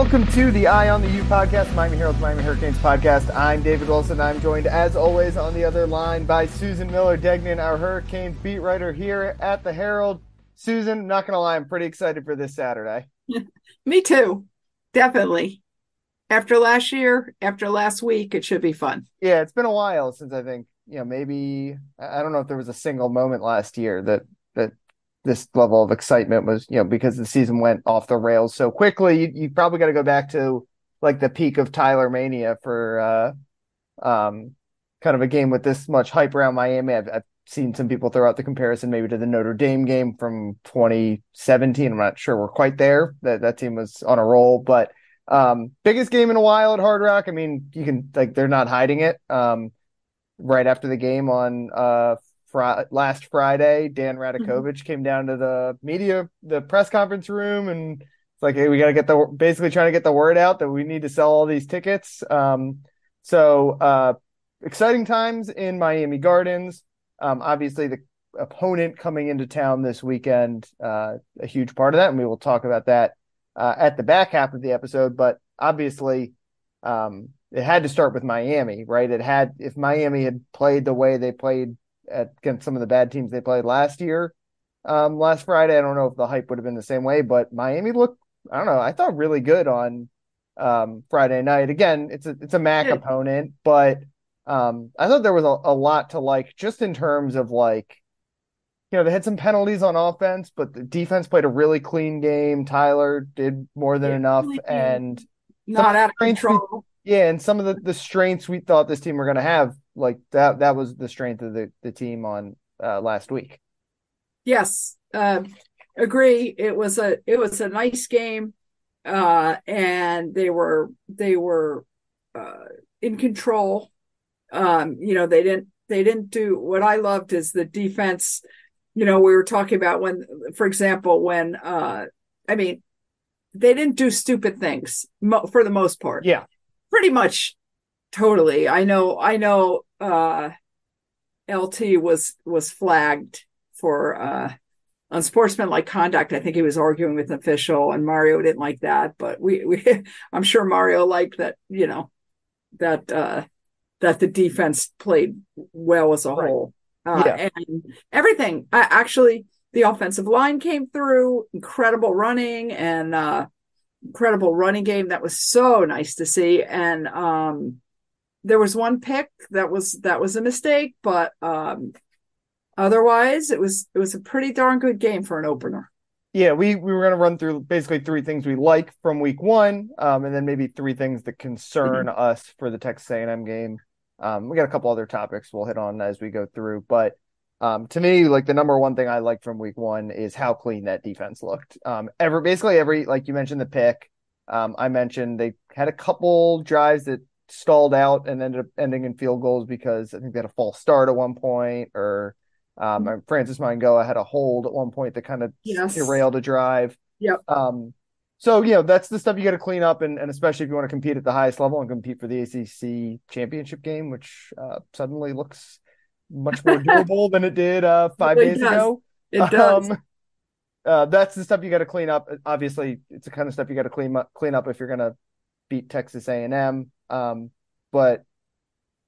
Welcome to the Eye on the U podcast, Miami Herald's Miami Hurricanes podcast. I'm David Wilson. I'm joined, as always, on the other line by Susan Miller Degnan, our Hurricanes beat writer here at the Herald. Susan, not going to lie, I'm pretty excited for this Saturday. Me too. Definitely. After last year, after last week, it should be fun. Yeah, it's been a while since I think, you know, maybe I don't know if there was a single moment last year that that this level of excitement was, you know, because the season went off the rails so quickly. You, you probably got to go back to like the peak of Tyler Mania for uh, um, kind of a game with this much hype around Miami. I've, I've seen some people throw out the comparison maybe to the Notre Dame game from 2017. I'm not sure we're quite there. That that team was on a roll, but um, biggest game in a while at Hard Rock. I mean, you can like they're not hiding it. Um, right after the game on uh fr- last Friday, Dan Radakovich mm-hmm. came down to the media, the press conference room, and it's like, hey, we got to get the basically trying to get the word out that we need to sell all these tickets. Um, so uh, exciting times in Miami Gardens. Um, obviously, the opponent coming into town this weekend, uh, a huge part of that, and we will talk about that uh, at the back half of the episode. But obviously, um, it had to start with Miami, right? It had if Miami had played the way they played against some of the bad teams they played last year. Um, last Friday, I don't know if the hype would have been the same way, but Miami looked, I don't know, I thought really good on um, Friday night. Again, it's a it's a MAC yeah. opponent, but um, I thought there was a, a lot to like just in terms of like, you know, they had some penalties on offense, but the defense played a really clean game. Tyler did more than yeah, enough, really and not out of control. We, yeah, and some of the the strengths we thought this team were going to have like that that was the strength of the the team on uh, last week. Yes, uh, agree. It was a it was a nice game, uh, and they were they were uh, in control. Um, you know, they didn't they didn't do what I loved is the defense. You know, we were talking about when, for example, when uh, I mean, they didn't do stupid things mo- for the most part. Yeah, pretty much totally. I know. I know. Uh, LT was was flagged for uh, unsportsmanlike conduct. I think he was arguing with an official, and Mario didn't like that. But we, we I'm sure Mario liked that. You know, that uh, that the defense played well as a right. whole. Uh, yeah. and everything. I, actually, the offensive line came through, incredible running and uh, incredible running game. That was so nice to see. And um, there was one pick that was that was a mistake, but um, otherwise it was it was a pretty darn good game for an opener. Yeah, we we were going to run through basically three things we like from week one, um, and then maybe three things that concern mm-hmm. us for the Texas A&M game. Um, we got a couple other topics we'll hit on as we go through, but um, to me, like the number one thing I like from week one is how clean that defense looked. Um, every basically every like you mentioned the pick. Um, I mentioned they had a couple drives that stalled out and ended up ending in field goals because I think they had a false start at one point, or um, mm-hmm. Francis Mauigoa had a hold at one point that kind of yes. derailed a drive. Yep. Um, so you know that's the stuff you got to clean up, and, and especially if you want to compete at the highest level and compete for the ACC championship game, which uh, suddenly looks much more doable than it did uh, five it days does. ago. It does. Um, uh, that's the stuff you got to clean up. Obviously, it's the kind of stuff you got to clean up, clean up if you're going to beat Texas A&M. Um, but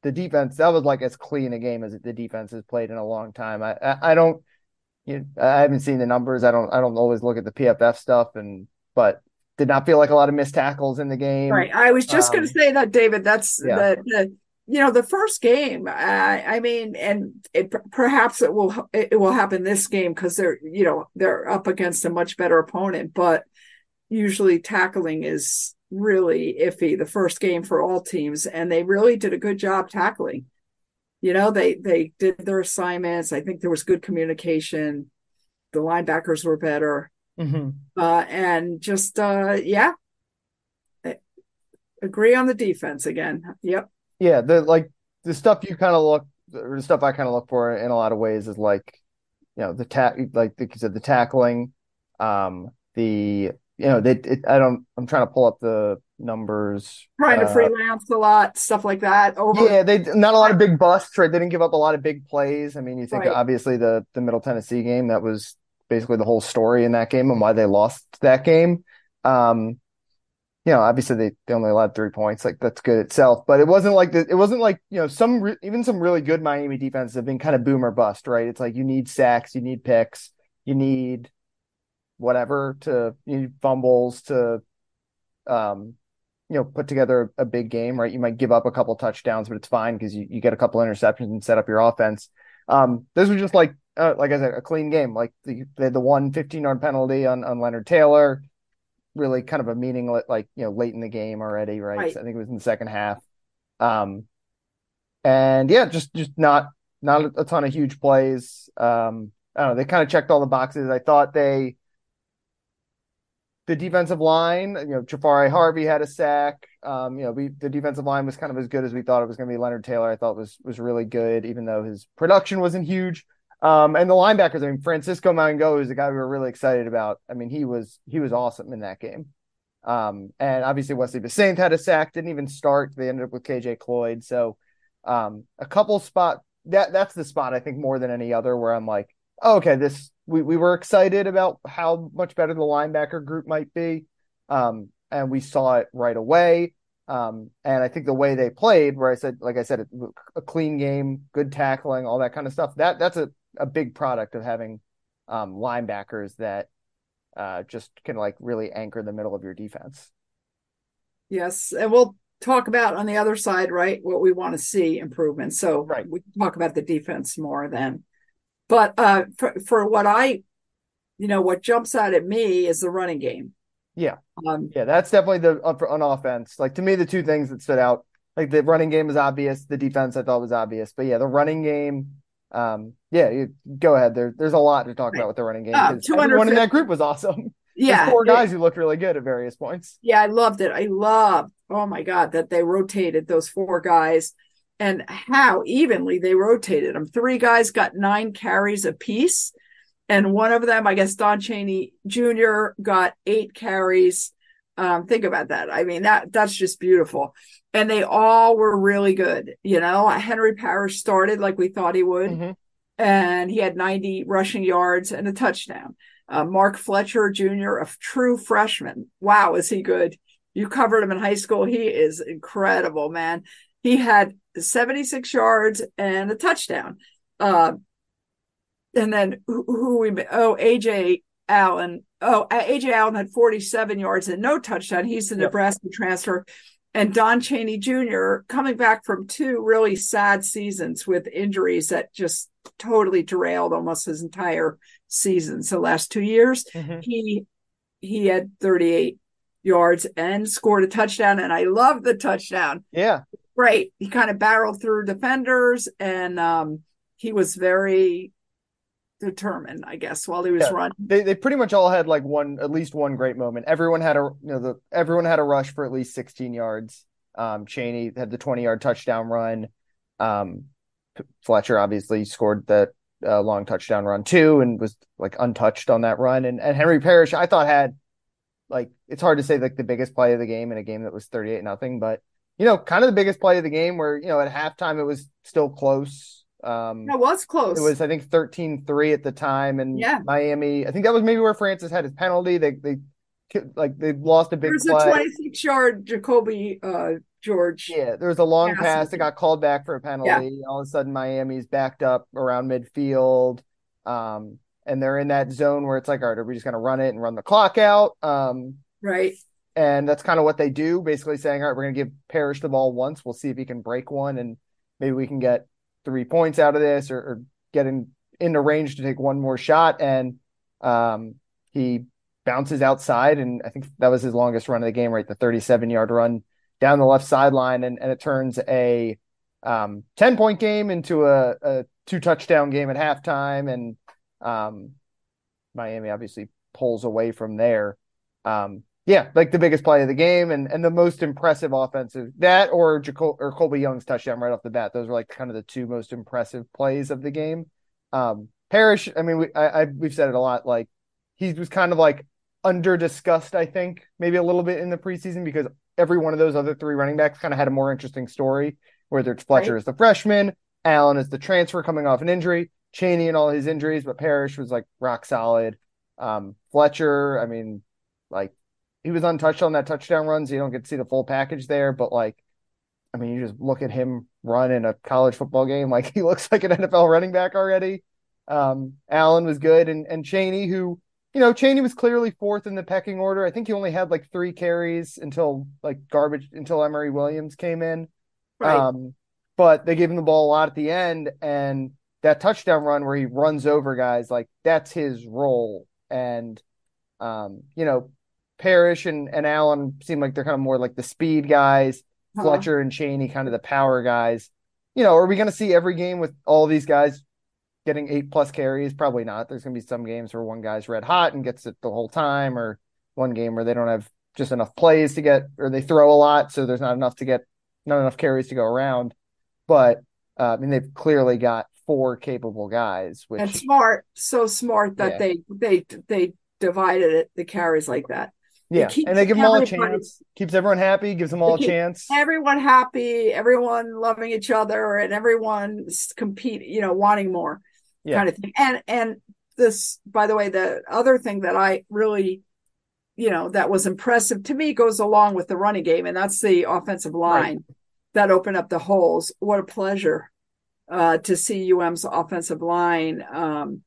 the defense that was like as clean a game as the defense has played in a long time. I I, I don't you know, I haven't seen the numbers. I don't I don't always look at the PFF stuff and but did not feel like a lot of missed tackles in the game. Right. I was just um, going to say that David that's yeah. the, the you know the first game I, I mean and it, perhaps it will it will happen this game because they're you know they're up against a much better opponent but usually tackling is really iffy the first game for all teams, and they really did a good job tackling. You know, they they did their assignments. I think there was good communication. The linebackers were better, mm-hmm. uh, and just uh, yeah, I agree on the defense again. Yep. Yeah, the like the stuff you kind of look, or the stuff I kind of look for in a lot of ways is like, you know, the tack, like, like you said, the tackling, um, the you know, they, it, I don't, I'm trying to pull up the numbers. Trying to uh, freelance a lot, stuff like that. Over. Yeah, they not a lot of big busts, right? They didn't give up a lot of big plays. I mean, you think right. obviously the the Middle Tennessee game that was basically the whole story in that game and why they lost that game. Um, you know, obviously they, they only allowed three points. Like that's good itself, but it wasn't like the, it wasn't like, you know, some, re- even some really good Miami defenses have been kind of boomer bust, right? It's like you need sacks, you need picks, you need whatever to, you need fumbles to, um, you know, put together a big game, right? You might give up a couple touchdowns, but it's fine because you, you get a couple interceptions and set up your offense. Um, this was just like, uh, like I said, a clean game. Like the, they had the one 15 yard penalty on, on Leonard Taylor really kind of a meaningless, like you know, late in the game already, right? right. So I think it was in the second half. Um, and yeah, just just not not a ton of huge plays. Um, I don't know. They kind of checked all the boxes. I thought they, the defensive line, you know, Jahfari Harvey had a sack. Um, you know, we the defensive line was kind of as good as we thought it was going to be. Leonard Taylor, I thought was was really good, even though his production wasn't huge. Um, and the linebackers, I mean, Francisco Mauigoa is a guy we were really excited about. I mean, he was he was awesome in that game. Um, and obviously Wesley Bissainthe had a sack, didn't even start. They ended up with KJ Cloyd. So um, a couple spot that that's the spot I think more than any other where I'm like, okay, this we we were excited about how much better the linebacker group might be. Um, and we saw it right away. Um, and I think the way they played, where I said, like I said, a clean game, good tackling, all that kind of stuff. That that's a a big product of having um, linebackers that uh, just can like really anchor the middle of your defense. Yes, and we'll talk about on the other side, right? What we want to see improvements. So right. we can talk about the defense more then. But uh, for for what I, you know, what jumps out at me is the running game. Yeah, um, yeah, that's definitely the on offense. Like to me, the two things that stood out, like the running game is obvious, the defense I thought was obvious, but yeah, the running game um, yeah, you, go ahead. There, there's a lot to talk about with the running game. Uh, everyone in that group was awesome. Yeah, four guys who looked really good at various points. Yeah, I loved it. I loved. Oh my god, that they rotated those four guys, and how evenly they rotated them. Three guys got nine carries apiece, and one of them, I guess, Don Chaney Jr. got eight carries. Um, think about that. I mean that that's just beautiful and they all were really good. You know, Henry Parrish started like we thought he would, mm-hmm. and he had 90 rushing yards and a touchdown. Uh, Mark Fletcher Jr., a true freshman. Wow, is he good? You covered him in high school. He is incredible, man. He had 76 yards and a touchdown. Uh, and then who, who we oh Ajay Allen. Oh, Ajay Allen had 47 yards and no touchdown. He's the yep. Nebraska transfer and Don Chaney Jr. coming back from two really sad seasons with injuries that just totally derailed almost his entire season. So last two years, mm-hmm. he he had 38 yards and scored a touchdown, and I love the touchdown. Yeah, great. He kind of barreled through defenders, and um, he was very determined, I guess, while he was yeah, running. They they pretty much all had like one at least one great moment. Everyone had a you know the everyone had a rush for at least 16 yards. Um, Chaney had the 20 yard touchdown run. Um, Fletcher obviously scored that uh, long touchdown run too, and was like untouched on that run. And and Henry Parrish, I thought had like it's hard to say like the biggest play of the game in a game that was 38 nothing, but you know, kind of the biggest play of the game where you know at halftime it was still close um, it was close. It was, I think, 13-3 at the time, and yeah. Miami. I think that was maybe where Francis had his penalty. They they like they lost a big. There's play. a 26 yard Jacolby uh, George. Yeah, there was a long pass. pass that got called back for a penalty. Yeah. All of a sudden, Miami's backed up around midfield, um, and they're in that zone where it's like, all right, are we just going to run it and run the clock out? Um, right. And that's kind of what they do, basically saying, all right, we're going to give Parrish the ball once. We'll see if he can break one, and maybe we can get three points out of this or, or getting in the range to take one more shot. And um, he bounces outside, and I think that was his longest run of the game, right? The 37 yard run down the left sideline, and, and it turns a um, 10 point game into a, a, two touchdown game at halftime. And um, Miami obviously pulls away from there. Um, yeah, like the biggest play of the game and, and the most impressive offensive that or Jacol- or Colbie Young's touchdown right off the bat. Those were like kind of the two most impressive plays of the game. Um, Parrish, I mean, we I, I we've said it a lot. Like he was kind of like under discussed, I think, maybe a little bit in the preseason because every one of those other three running backs kind of had a more interesting story. Whether it's Fletcher right. as the freshman, Allen as the transfer coming off an injury, Chaney and all his injuries, but Parrish was like rock solid. Um, Fletcher, I mean, like he was untouched on that touchdown run, so you don't get to see the full package there. But like, I mean, you just look at him run in a college football game, like he looks like an NFL running back already. Um, Allen was good, and and Chaney, who you know, Chaney was clearly fourth in the pecking order. I think he only had like three carries until like garbage until Emory Williams came in. Right. Um, but they gave him the ball a lot at the end, and that touchdown run where he runs over guys, like that's his role. And um, you know, Parrish and, and Allen seem like they're kind of more like the speed guys. Uh-huh. Fletcher and Chaney, kind of the power guys. You know, are we going to see every game with all these guys getting eight plus carries? Probably not. There's going to be some games where one guy's red hot and gets it the whole time, or one game where they don't have just enough plays to get, or they throw a lot, so there's not enough to get, not enough carries to go around. But uh, I mean, they've clearly got four capable guys, which and smart, so smart that yeah. they they they divided it the carries like that. Yeah, and they give them all a chance. Keeps everyone happy. Gives them all a chance. Everyone happy. Everyone loving each other, and everyone compete. You know, wanting more, yeah. kind of thing. And and this, by the way, the other thing that I really, you know, that was impressive to me goes along with the running game, and that's the offensive line right. that opened up the holes. What a pleasure uh, to see UM's offensive line um,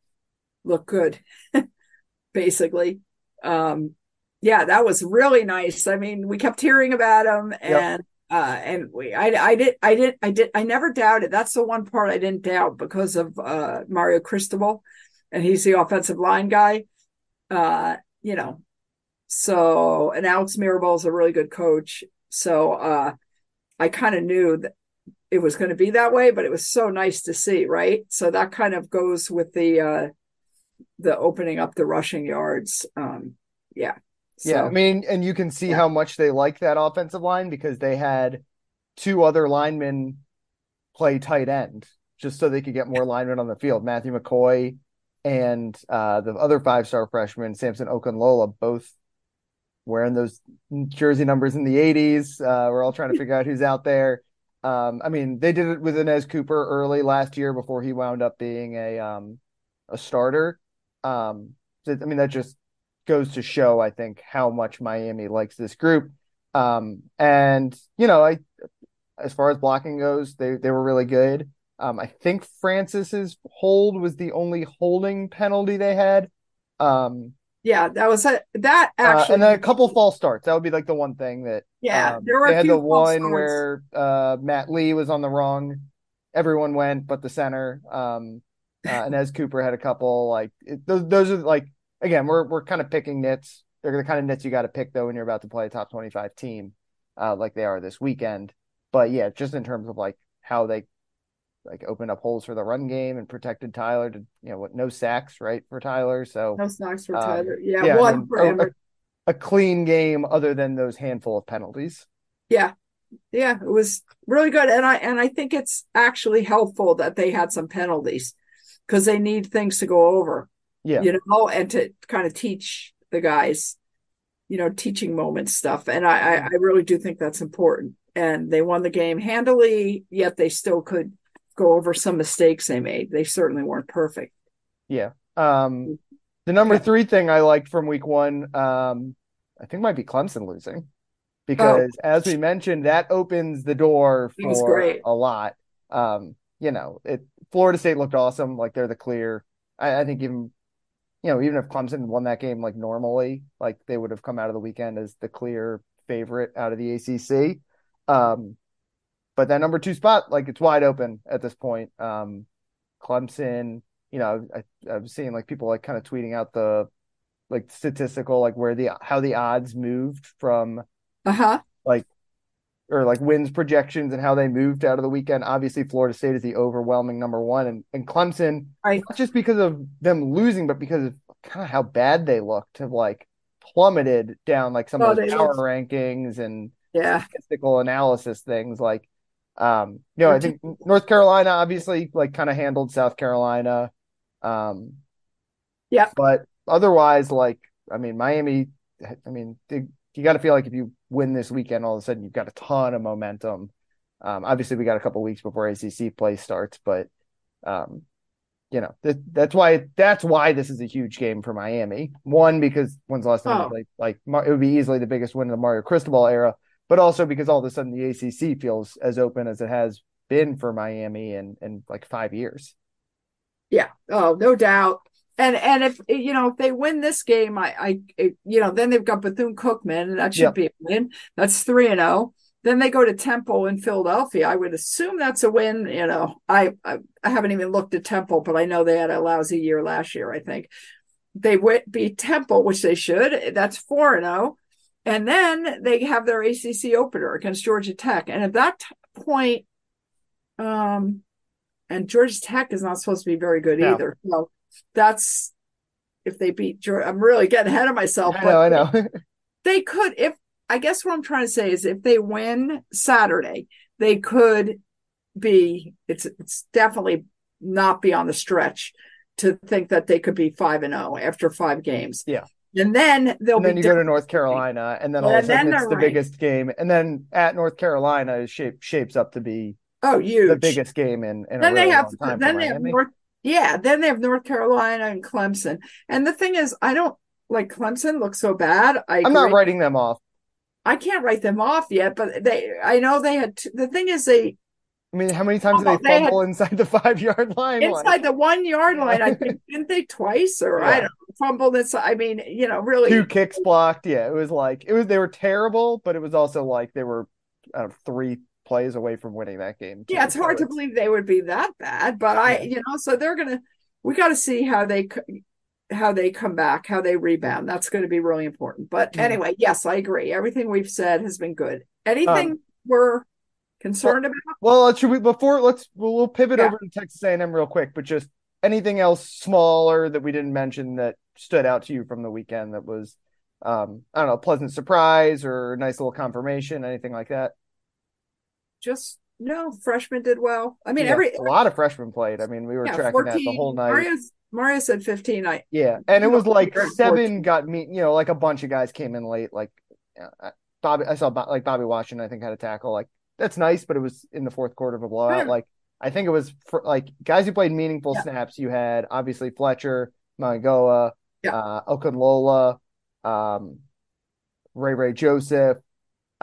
look good, basically. Um, yeah, that was really nice. I mean, we kept hearing about him and yep. uh and we I I did I did I did I never doubted. That's the one part I didn't doubt because of uh Mario Cristobal and he's the offensive line guy. Uh, you know. So, and Alex Mirabal is a really good coach. So, uh I kind of knew that it was going to be that way, but it was so nice to see, right? So that kind of goes with the uh the opening up the rushing yards. Um yeah. So, yeah, I mean, and you can see yeah. how much they like that offensive line because they had two other linemen play tight end just so they could get more linemen on the field. Matthew McCoy and uh, the other five star freshman, Samson Okunlola, both wearing those jersey numbers in the 80s. Uh, we're all trying to figure out who's out there. Um, I mean, they did it with Anez Cooper early last year before he wound up being a um, a starter. Um, I mean, that just goes to show, I think, how much Miami likes this group. Um, and you know, I as far as blocking goes, they they were really good. Um, I think Francis's hold was the only holding penalty they had. Um, yeah, that was a, that actually, uh, and then a couple false starts. That would be like the one thing that. Yeah, um, there were. They had the one starts. where uh, Matt Lee was on the wrong. Everyone went, but the center. Um, uh, and as Cooper had a couple like it, those. Those are like again, we're we're kind of picking nits. They're the kind of nits you got to pick though when you're about to play a top 25 team, uh, like they are this weekend. But yeah, just in terms of like how they like opened up holes for the run game and protected Tyler to you know what no sacks right for Tyler. So no sacks for um, Tyler. Yeah, yeah one for him. A, a clean game other than those handful of penalties. Yeah, yeah, it was really good, and I and I think it's actually helpful that they had some penalties because they need things to go over. Yeah. You know, and to kind of teach the guys, you know, teaching moments stuff. And I, I really do think that's important. And they won the game handily, yet they still could go over some mistakes they made. They certainly weren't perfect. Yeah. Um, the number yeah. three thing I liked from week one, um, I think might be Clemson losing because oh. as we mentioned, that opens the door for a lot. Um, you know, it Florida State looked awesome, like they're the clear. I, I think even you know, even if Clemson won that game like normally, like they would have come out of the weekend as the clear favorite out of the ACC. Um, but that number two spot, like it's wide open at this point. Um, Clemson, you know, I, I was seeing like people like kind of tweeting out the like statistical, like where the how the odds moved from, uh huh, like or like wins projections and how they moved out of the weekend. Obviously, Florida State is the overwhelming number one, and and Clemson, right. not just because of them losing, but because of kind of how bad they looked, have like plummeted down like some oh, of those power look... rankings and yeah. statistical analysis things. Like, um, you know, I think North Carolina obviously like kind of handled South Carolina. Um, yeah, but otherwise, like, I mean, Miami. I mean, they, you got to feel like if you win this weekend, all of a sudden you've got a ton of momentum. Um, obviously, we got a couple weeks before ACC play starts, but um, you know, that, that's why that's why this is a huge game for Miami. One because when's the last time Oh. like like it would be easily the biggest win in the Mario Cristobal era, but also because all of a sudden the ACC feels as open as it has been for Miami in in like five years. Yeah. Oh, no doubt. And and if you know if they win this game, I I it- you know then they've got Bethune Cookman, that should Yep. be a win. That's three and zero. Then they go to Temple in Philadelphia. I would assume that's a win. You know, I I, I haven't even looked at Temple, but I know they had a lousy year last year. I think they would beat Temple, which they should. That's four and zero. And then they have their ACC opener against Georgia Tech, and at that t- point, um, and Georgia Tech is not supposed to be very good No. either. So that's if they beat Georgia. I'm really getting ahead of myself, I know, I know. they could if I guess what I'm trying to say is if they win Saturday, they could be it's it's definitely not be on the stretch to think that they could be five and zero after five games. Yeah. And then they'll and then be you go to. North Carolina, and then And all of a sudden it's the ranked. biggest game, and then at North Carolina is shape shapes up to be oh huge the biggest game in, in a then really they have long time. then they have North yeah, then they have North Carolina and Clemson. And the thing is, I don't like Clemson looks so bad. I I'm not writing them off. I can't write them off yet, but they I know they had t- the thing is they I mean, how many times Well, did they they had- fumble inside the five yard line? inside Like, the one yard line, I think didn't they twice or I don't know, fumbled inside. I mean, you know, really two kicks blocked. Yeah, it was like it was. They were terrible, but it was also like they were don't know, three plays away from winning that game. yeah, it's hard to believe they would be that bad, but I you know, so they're gonna we got to see how they how they come back, how they rebound. That's going to be really important. But anyway, yes, I agree. Everything we've said has been good. Anything Um, we're concerned about? Well, should we before let's we'll, we'll pivot Yeah. over to Texas A&M real quick, but just anything else smaller that we didn't mention that stood out to you from the weekend that was um I don't know, a pleasant surprise or nice little confirmation, anything like that. Just no, freshmen did well. I mean, Yeah, every a lot of freshmen played. I mean, we were yeah, tracking that the whole night. Mario, Mario said 15. I Yeah, and it was like seven 14. got me, you know, like a bunch of guys came in late. Like uh, Bobby, I saw like Bobby Washington, I think had a tackle. Like that's nice, but it was in the fourth quarter of a blowout. Right. Like I think it was for like guys who played meaningful Yeah. snaps. You had obviously Fletcher, Mangoa, Yeah. uh, Okunlola, um, Ray Ray Joseph,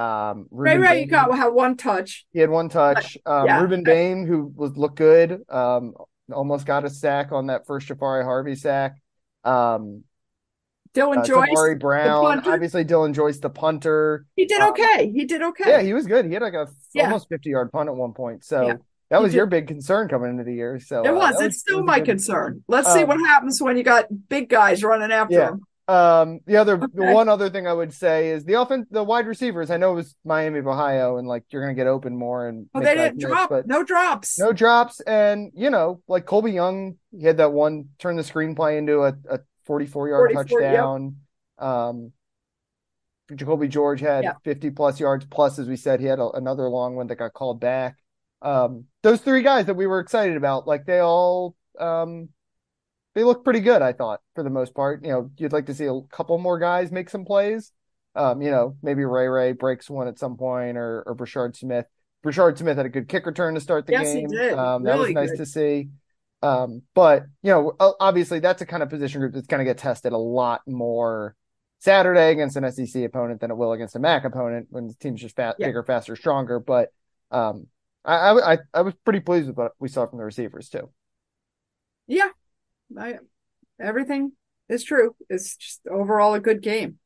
um, Ray Rueben Ray Bain. got had one touch. He had one touch. Um, Yeah. Rueben Bain, who was looked good, um, almost got a sack on that first Jahfari Harvey sack. Um, Dylan uh, Joyce, Damari Brown, obviously Dylan Joyce, the punter. he did um, okay. He did okay. Yeah, he was good. He had like a Yeah. almost fifty yard punt at one point. So Yeah. that was your big concern coming into the year. So it uh, was. that It's still was my good- concern. Let's see Um, what happens when you got big guys running after Yeah. him. Um, the other, the one other thing I would say is the offense, the wide receivers. I know it was Miami of Ohio, and like you're gonna get open more and Well, they didn't drop. but No drops. no drops, and you know, like Colbie Young, he had that one turn the screenplay into a, a 44 yard 44, yep. touchdown. Um, Jacolby George had Yeah. 50 plus yards. Plus, as we said, he had a, another long one that got called back. Um, those three guys that we were excited about, like they all, um, they look pretty good. I thought for the most part. You know, you'd like to see a couple more guys make some plays. Um, you know, maybe Ray Ray breaks one at some point, or or Brashard Smith. Brashard Smith had a good kick return to start the Yes, he game. did. Um, that was nice good. to see. Um, but you know, obviously that's a kind of position group that's going to get tested a lot more Saturday against an SEC opponent than it will against a MAC opponent when the team's just fat, Yeah. bigger, faster, stronger. But um, I I I was pretty pleased with what we saw from the receivers too. Yeah, I, everything is true. It's just overall a good game.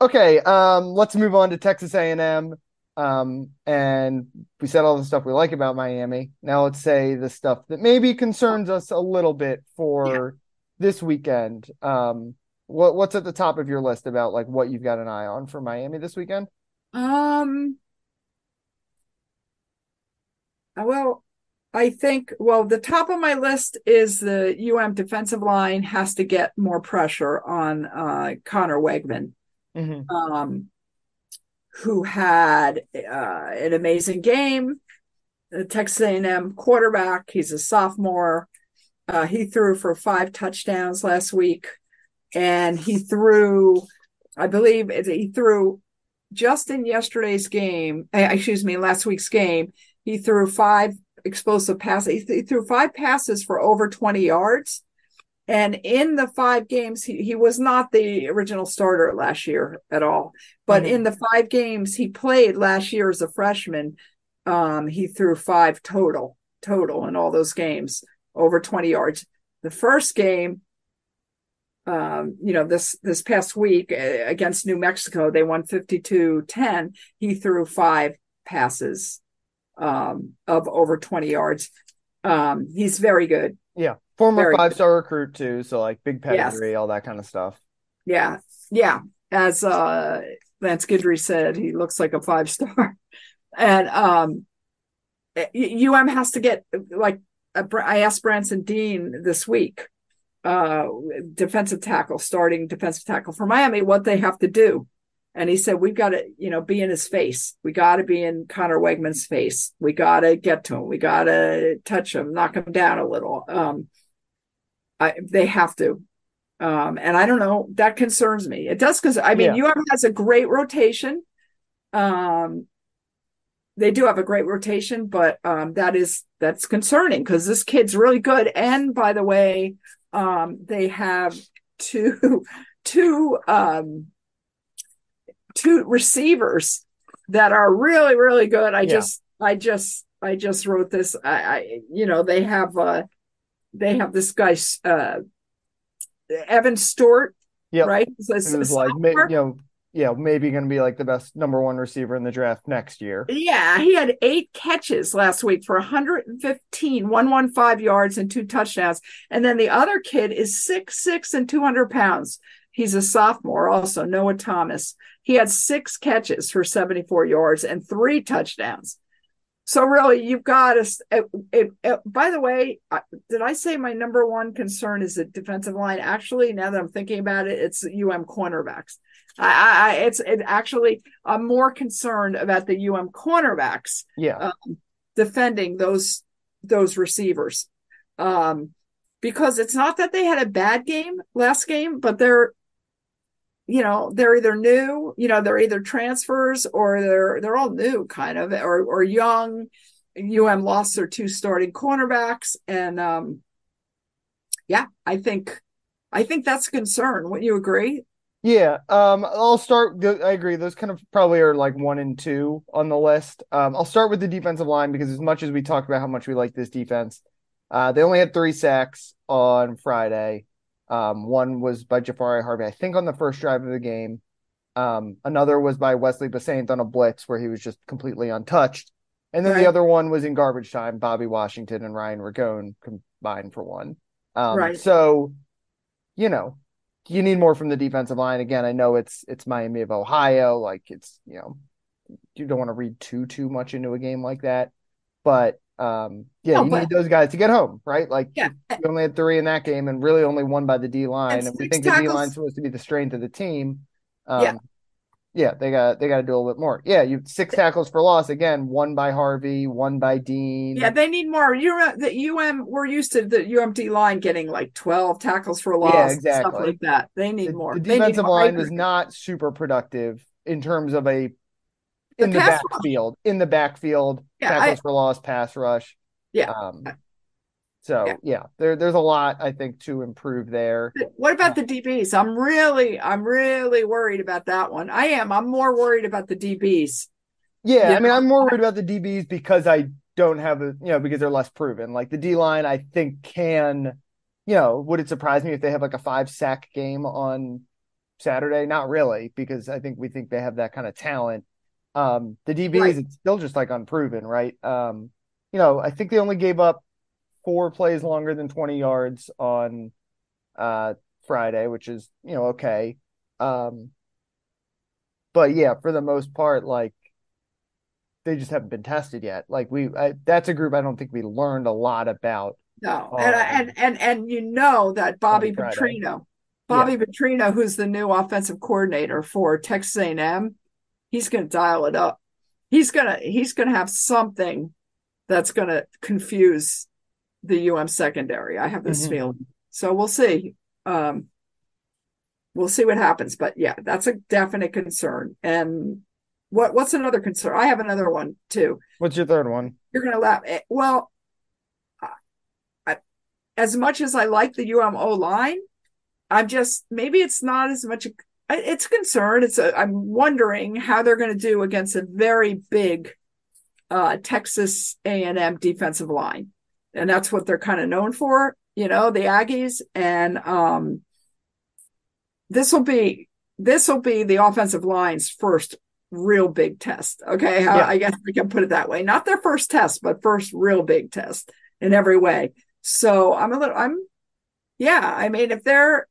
Okay, um, let's move on to Texas A&M. Um, and we said all the stuff we like about Miami. Now let's say the stuff that maybe concerns us a little bit for this weekend. Um, what what's at the top of your list about like what you've got an eye on for Miami this weekend? Um. uh, Well, I think, well, the top of my list is the UM defensive line has to get more pressure on uh, Conner Weigman, Mm-hmm. um, who had uh, an amazing game. The Texas A&M quarterback, he's a sophomore. Uh, he threw for five touchdowns last week, and he threw, I believe, he threw just in yesterday's game, eh, excuse me, last week's game, he threw five explosive passes. He, he threw five passes for over 20 yards. And in the five games, he, he was not the original starter last year at all. But mm-hmm. in the five games he played last year as a freshman, um, he threw five total, total in all those games, over 20 yards. The first game, um, you know, this this past week uh, against New Mexico, they won 52-10. He threw five passes um, of over 20 yards. Um, he's very good. Yeah. Former five star recruit too, so like big pedigree, yes. all that kind of stuff. Yeah. Yeah. As uh Lance Guidry said, he looks like a five star. and um UM has to get like I asked Branson Deen this week, uh defensive tackle, starting defensive tackle for Miami, what they have to do. And he said, We've got to, you know, be in his face. We got to be in Conner Weigman's face. We got to get to him. We got to touch him, knock him down a little. Um, I, they have to. Um, and I don't know, that concerns me. It does because I mean, yeah. UM has a great rotation. Um, they do have a great rotation, but um, that is that's concerning because this kid's really good. And by the way, um, they have two two um, two receivers that are really really good. I yeah. just I just I just wrote this. I, I you know they have uh they have this guy uh Evan Stewart, yep. right? It was like you know, yeah, maybe going to be like the best number one receiver in the draft next year. Yeah, he had eight catches last week for 115, 115 yards and two touchdowns. And then the other kid is six six and 200 pounds. He's a sophomore, also Noah Thomas. He had six catches for 74 yards and three touchdowns. So really, you've got to. By the way, did I say my number one concern is the defensive line? Actually, now that I'm thinking about it, it's UM cornerbacks. I, I it's it actually I'm more concerned about the UM cornerbacks. Yeah, um, defending those those receivers, um, because it's not that they had a bad game last game, but they're you know they're either new you know they're either transfers or they're they're all new kind of or or young. Um lost their two starting cornerbacks and um yeah i think i think that's a concern. Wouldn't you agree? Yeah um i'll start i agree. Those kind of probably are like one and two on the list. Um i'll start with the defensive line because as much as we talked about how much we like this defense uh they only had three sacks on friday um, one was by Jahfari Harvey, I think, on the first drive of the game. Um, another was by Wesley Bissainthe on a blitz where he was just completely untouched. And then right. the other one was in garbage time. Bobby Washington and Ryan Ragone combined for one. Um, right. So, you know, you need more from the defensive line. Again, I know it's it's Miami of Ohio. Like it's you know, you don't want to read too too much into a game like that. But um, yeah, no, you but, need those guys to get home, right? Like, yeah. you only had three in that game, and really only one by the D line. And, and we think tackles. the D line's supposed to be the strength of the team. Um, yeah, yeah, they got they got to do a little bit more. Yeah, you six tackles for loss again, one by Harvey, one by Deen. Yeah, they need more. You the UM we're used to the UMD line getting like twelve tackles for loss, yeah, exactly. stuff like that. They need the, more. The defensive line was not super productive in terms of a in the, the backfield, in the backfield, yeah, tackles I, for loss, pass rush. Yeah. Um, so yeah. yeah, there there's a lot I think to improve there. What about the DBs? I'm really I'm really worried about that one. I am. I'm more worried about the DBs. Yeah, I mean I'm more worried about the DBs because I don't have a you know because they're less proven. Like the D line, I think can, you know, would it surprise me if they have like a five sack game on Saturday? Not really, because I think we think they have that kind of talent. Um, the DBs, right. it's still just like unproven, right? Um, you know, I think they only gave up four plays longer than 20 yards on uh Friday, which is, you know, okay. Um, but yeah, for the most part, like they just haven't been tested yet. Like we, I, that's a group I don't think we learned a lot about. No, um, and and and and you know that Bobby Petrino, Bobby yeah. Petrino, who's the new offensive coordinator for Texas A&M, he's going to dial it up. He's gonna he's gonna have something that's going to confuse the UM secondary. I have this mm-hmm. feeling. So we'll see. Um, we'll see what happens. But yeah, that's a definite concern. And what what's another concern? I have another one too. What's your third one? You're going to laugh. Eh, well, as much as I like the UMO line, I'm just maybe it's not as much. It's a concern. It's a, I'm wondering how they're going to do against a very big uh, Texas A&M defensive line, and that's what they're kind of known for. You know, the Aggies, and um, this will be this will be the offensive line's first real big test. Okay, yeah. I guess we can put it that way. Not their first test, but first real big test in every way. So I'm a little. I'm yeah. I mean, if they're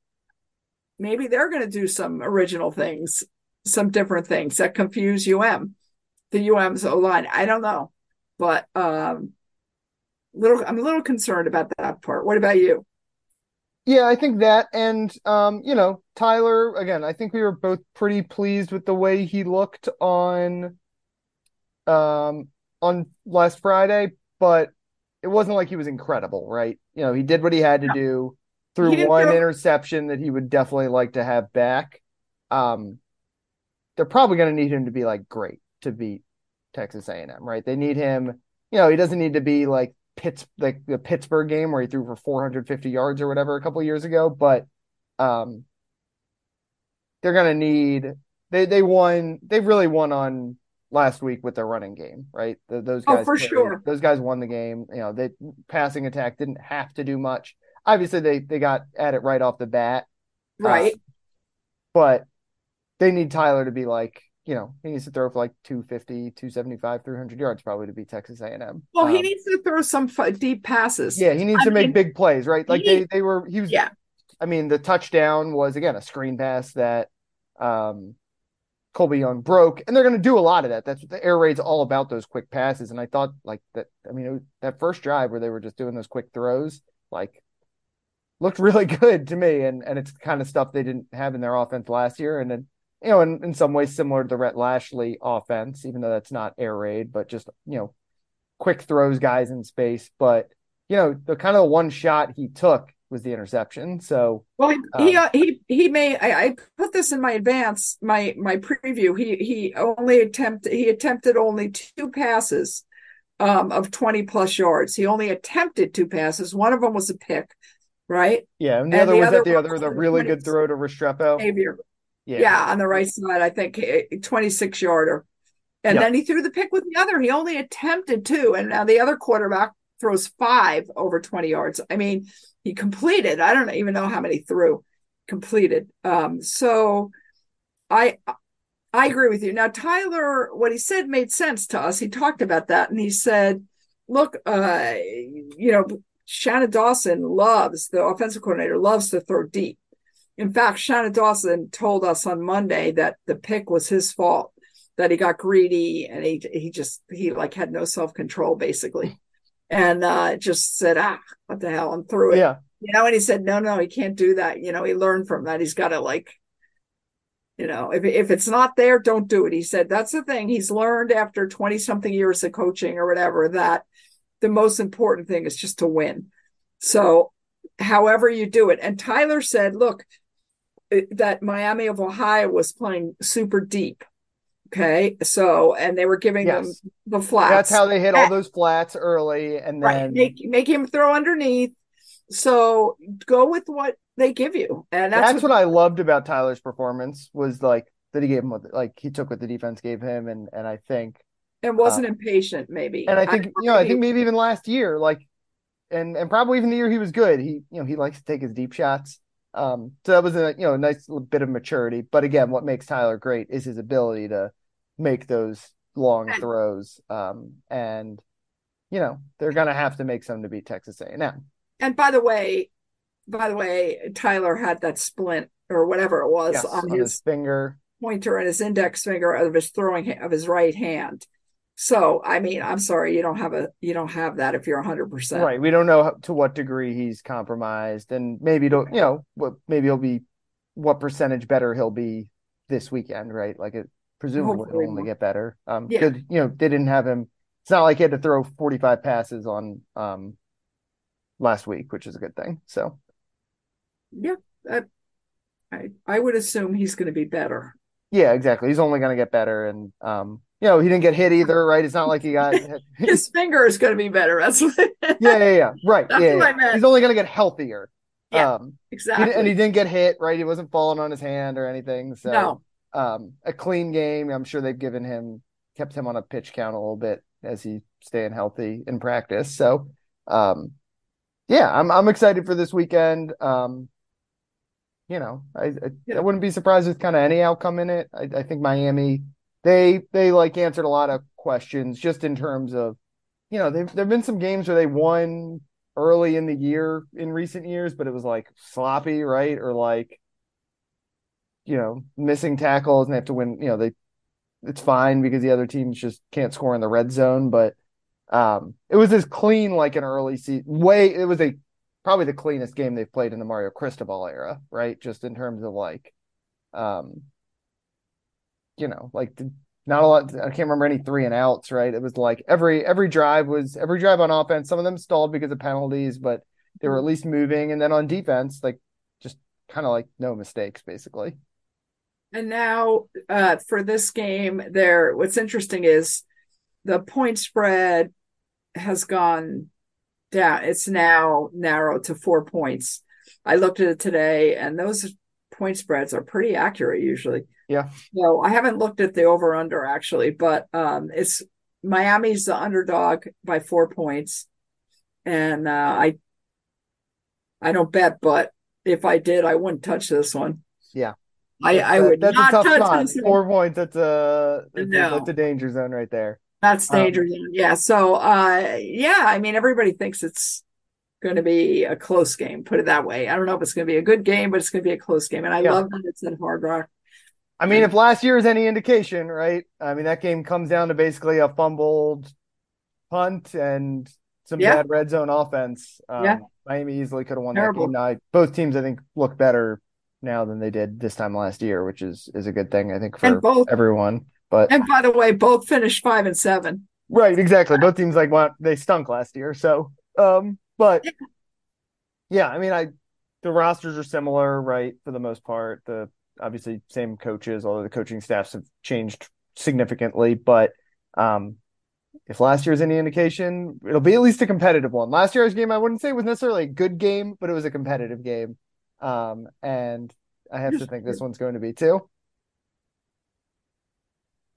maybe they're going to do some original things, some different things that confuse UM, the UM's O line. I don't know, but um, little I'm a little concerned about that part. What about you? Yeah, I think that, and um, you know, Tyler. Again, I think we were both pretty pleased with the way he looked on, um, on last Friday. But it wasn't like he was incredible, right? You know, he did what he had to do through one interception that he would definitely like to have back. Um, they're probably going to need him to be like great to beat Texas A&M, right? They need him. You know, he doesn't need to be like Pitts, like the Pittsburgh game where he threw for 450 yards or whatever a couple years ago, but um, they're going to need. They they won. They really won on last week with their running game, right? The, those oh, guys, oh, for played, sure, those guys won the game. You know, the passing attack didn't have to do much obviously they they got at it right off the bat, right? Uh, but they need Tyler to be like you know, he needs to throw for like 250, 275, 300 yards probably to beat Texas A&M. Well, um, he needs to throw some deep passes. Yeah, he needs I to mean, make big plays, right? Like they they were he was Yeah. I mean, the touchdown was again a screen pass that um Colbie Young broke, and they're going to do a lot of that. That's what the air raid's all about those quick passes. And I thought like that. I mean, was, that first drive where they were just doing those quick throws, like looked really good to me, and and it's kind of stuff they didn't have in their offense last year, and then you know, in, in some ways similar to the Rhett Lashlee offense, even though that's not air raid, but just you know, quick throws guys in space. But you know, the kind of the one shot he took was the interception. So well, he um, he, uh, he he may I, I, put this in my advance my my preview. He he only attempted he attempted only two passes um, of twenty plus yards. He only attempted two passes. One of them was a pick right? Yeah, and the and other the was other the other the really good throw to Restrepo. Xavier. Yeah. yeah, on the right side, I think 26 yarder. And yep. then he threw the pick with the other. He only attempted two, and now the other quarterback throws five over 20 yards. I mean, he completed. I don't even know how many threw completed. Um, so I I agree with you. Now, Tyler, what he said made sense to us. He talked about that and he said, look, uh, you know, Shannon Dawson loves, the offensive coordinator loves to throw deep. In fact, Shannon Dawson told us on Monday that the pick was his fault, that he got greedy and he he just he like had no self-control basically. And uh just said, ah, what the hell, and threw it. Yeah. You know, and he said, no, no, he can't do that. You know, he learned from that. He's got to like, you know, if if it's not there, don't do it. He said that's the thing. He's learned after 20 something years of coaching or whatever that the most important thing is just to win. So, however you do it. And Tyler said, look, eh, that Miami of Ohio was playing super deep. Okay. So, and they were giving yes. them the flats. That's how they hit all those flats early and then right. make, make him throw underneath. So go with what they give you. And that's, that's what, what I loved about Tyler's performance was like that he gave him what, like he took what the defense gave him. And, and I think and wasn't uh, impatient maybe. and i think I, you know i think maybe even last year like and and probably even the year he was good he you know he likes to take his deep shots. Um so that was a you know a nice bit of maturity. But again what makes tyler great is his ability to make those long throws. Um and you know they're gonna have to make some to beat texas a&m and by the way by the way tyler had that splint or whatever it was yes, on, on his, his finger. pointer and his index finger of his throwing of his right hand so, I mean, I'm sorry, you don't have a you don't have that if you're 100. percent Right. We don't know to what degree he's compromised, and maybe don't you know what maybe he'll be what percentage better he'll be this weekend, right? Like it presumably will only get better. Um, yeah. you know they didn't have him. It's not like he had to throw 45 passes on um last week, which is a good thing. So, yeah, that, I I would assume he's going to be better. Yeah, exactly. He's only going to get better, and um, you know, he didn't get hit either, right? It's not like he got his finger is going to be better. That's what. yeah, yeah, yeah. Right. That's yeah, what yeah. I meant. He's only going to get healthier. Yeah, Um, exactly. di- and he didn't get hit, right? He wasn't falling on his hand or anything. So, no, um, a clean game. I'm sure they've given him, kept him on a pitch count a little bit as he's staying healthy in practice. So, um, yeah, I'm I'm excited for this weekend. Um, you know, I I. I wouldn't be surprised with kind of any outcome in it. I, I think Miami, they they like answered a lot of questions just in terms of, you know, they've there've been some games where they won early in the year in recent years, but it was like sloppy, right? Or like, you know, missing tackles and they have to win, you know, they it's fine because the other teams just can't score in the red zone, but um it was as clean like an early season way it was a probably the cleanest game they've played in the Mario Cristobal era, right? Just in terms of like um you know, like not a lot I can't remember any three and outs, right? It was like every every drive was every drive on offense, some of them stalled because of penalties, but they were at least moving and then on defense like just kind of like no mistakes basically. and now uh, for this game, there. What's interesting is the point spread has gone down. It's now narrowed to four points. I looked at it today, and those point spreads are pretty accurate usually. Yeah. So I haven't looked at the over under actually, but um, it's Miami's the underdog by four points, and uh, I I don't bet, but if I did, I wouldn't touch this one. Yeah. I I would that's not a tough touch spot. this one. Four points. That's a that's, No. that's a danger zone right there. That's Um, dangerous. yeah. So, uh, yeah, I mean, everybody thinks it's going to be a close game, put it that way. I don't know if it's going to be a good game, but it's going to be a close game. And I Yeah. love that it's at Hard Rock. I mean, if last year is any indication, right? I mean, that game comes down to basically a fumbled punt and some Yeah. bad red zone offense. Um, Yeah. Miami easily could have won Terrible. that game. Now, both teams, I think, look better now than they did this time last year, which is is a good thing, I think, for both- everyone. But And by the way, both finished five and seven. Right, exactly. Both teams like want they stunk last year. So, um, but yeah, I mean, I the rosters are similar, right, for the most part. The obviously same coaches, although the coaching staffs have changed significantly. But um, if last year's any indication, it'll be at least a competitive one. Last year's game, I wouldn't say was necessarily a good game, but it was a competitive game. Um, and I have to think this one's going to be too.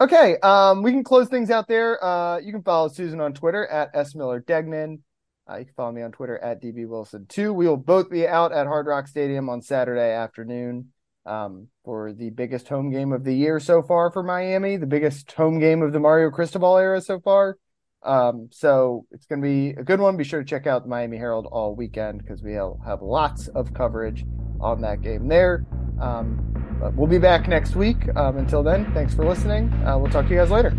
Okay, um, we can close things out there. Uh, you can follow Susan on Twitter at S Miller Degnan. Uh, you can follow me on Twitter at DB Wilson two. We will both be out at Hard Rock Stadium on Saturday afternoon um, for the biggest home game of the year so far for Miami, the biggest home game of the Mario Cristobal era so far. Um, so it's going to be a good one. Be sure to check out the Miami Herald all weekend because we'll have lots of coverage on that game there. Um, but we'll be back next week. Um, until then, thanks for listening. Uh, we'll talk to you guys later.